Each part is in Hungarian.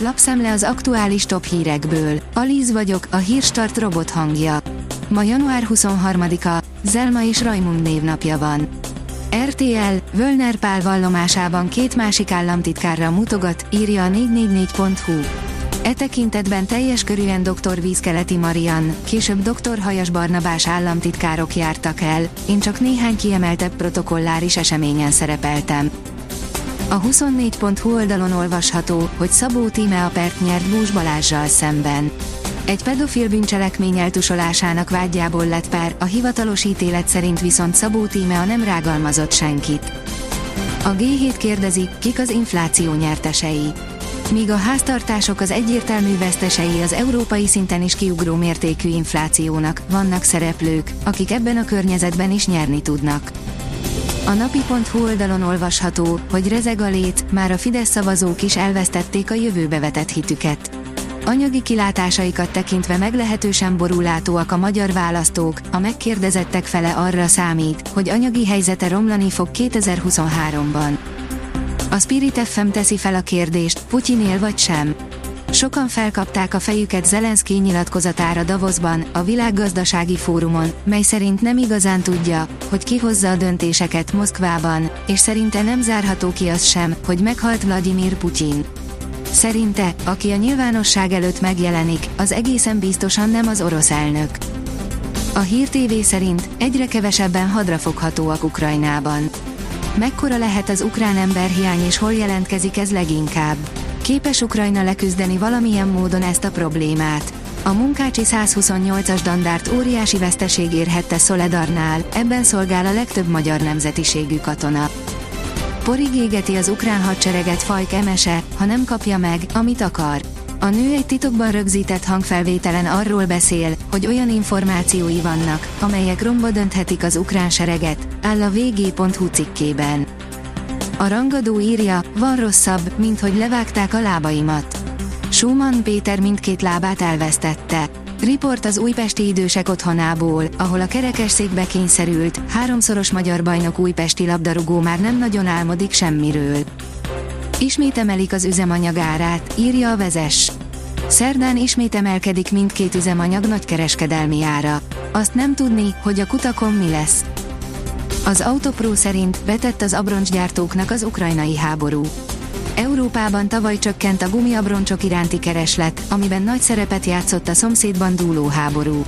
Lapszemle az aktuális top hírekből. Alíz vagyok, a hírstart robot hangja. Ma január 23-a, Zelma és Rajmund névnapja van. RTL, Völner Pál vallomásában két másik államtitkárra mutogat, írja a 444.hu. E tekintetben teljes körűen dr. Vízkeleti Marian, később dr. Hajas Barnabás államtitkárok jártak el, én csak néhány kiemeltebb protokolláris eseményen szerepeltem. A 24.hu oldalon olvasható, hogy Szabó Tíme a pert nyert Bús Balázsjal szemben. Egy pedofil bűncselekmény eltusolásának vágyából lett per, a hivatalos ítélet szerint viszont Szabó Tíme a nem rágalmazott senkit. A G7 kérdezi, kik az infláció nyertesei. Míg a háztartások az egyértelmű vesztesei az európai szinten is kiugró mértékű inflációnak, vannak szereplők, akik ebben a környezetben is nyerni tudnak. A napi.hu oldalon olvasható, hogy rezeg a lét, már a Fidesz szavazók is elvesztették a jövőbe vetett hitüket. Anyagi kilátásaikat tekintve meglehetősen borulátóak a magyar választók, a megkérdezettek fele arra számít, hogy anyagi helyzete romlani fog 2023-ban. A Spirit FM teszi fel a kérdést, Putyin él vagy sem. Sokan felkapták a fejüket Zelenszky nyilatkozatára Davosban, a világgazdasági fórumon, mely szerint nem igazán tudja, hogy ki hozza a döntéseket Moszkvában, és szerinte nem zárható ki az sem, hogy meghalt Vladimir Putyin. Szerinte, aki a nyilvánosság előtt megjelenik, az egészen biztosan nem az orosz elnök. A Hír TV szerint egyre kevesebben hadrafoghatóak Ukrajnában. Mekkora lehet az ukrán emberhiány és hol jelentkezik ez leginkább? Képes Ukrajna leküzdeni valamilyen módon ezt a problémát? A munkácsi 128-as dandárt óriási veszteség érhette Szoledarnál, ebben szolgál a legtöbb magyar nemzetiségű katona. Porig égeti az ukrán hadsereget Fajk Emese, ha nem kapja meg, amit akar. A nő egy titokban rögzített hangfelvételen arról beszél, hogy olyan információi vannak, amelyek romba dönthetik az ukrán sereget, áll a vg.hu cikkében. A rangadó írja, van rosszabb, mint hogy levágták a lábaimat. Schumann Péter mindkét lábát elvesztette. Riport az újpesti idősek otthonából, ahol a kerekesszékbe kényszerült, háromszoros magyar bajnok újpesti labdarúgó már nem nagyon álmodik semmiről. Ismét emelik az üzemanyag árát, írja a vezes. Szerdán ismét emelkedik mindkét üzemanyag nagykereskedelmi ára. Azt nem tudni, hogy a kutakon mi lesz. Az Autopro szerint betett az abroncsgyártóknak az ukrajnai háború. Európában tavaly csökkent a gumiabroncsok iránti kereslet, amiben nagy szerepet játszott a szomszédban dúló háború.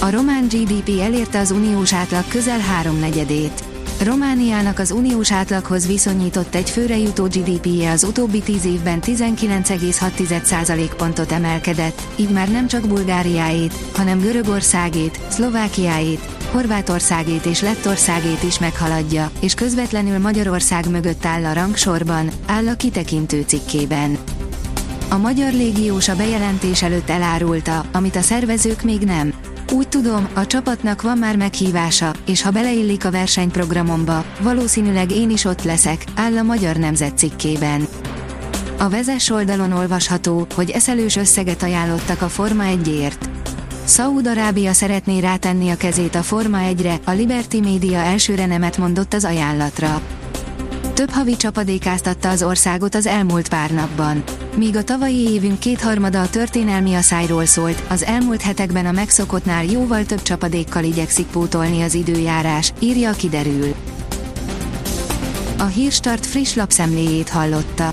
A román GDP elérte az uniós átlag közel háromnegyedét. Romániának az uniós átlaghoz viszonyított egy főre jutó GDP-je az utóbbi 10 évben 19,6% pontot emelkedett, így már nem csak Bulgáriáét, hanem Görögországét, Szlovákiáét, Horvátországét és Lettországét is meghaladja, és közvetlenül Magyarország mögött áll a rangsorban, áll a kitekintő cikkében. A magyar légiós a bejelentés előtt elárulta, amit a szervezők még nem. Úgy tudom, a csapatnak van már meghívása, és ha beleillik a versenyprogramomba, valószínűleg én is ott leszek, áll a Magyar Nemzet cikkében. A vezes oldalon olvasható, hogy eszelős összeget ajánlottak a Forma 1-ért. Szaúd-Arábia szeretné rátenni a kezét a Forma 1-re, a Liberty Media elsőre nemet mondott az ajánlatra. Több havi csapadékáztatta az országot az elmúlt pár napban. Míg a tavalyi évünk kétharmada a történelmi asszályról szólt, az elmúlt hetekben a megszokottnál jóval több csapadékkal igyekszik pótolni az időjárás, írja kiderül. A Hírstart friss lapszemléjét hallotta.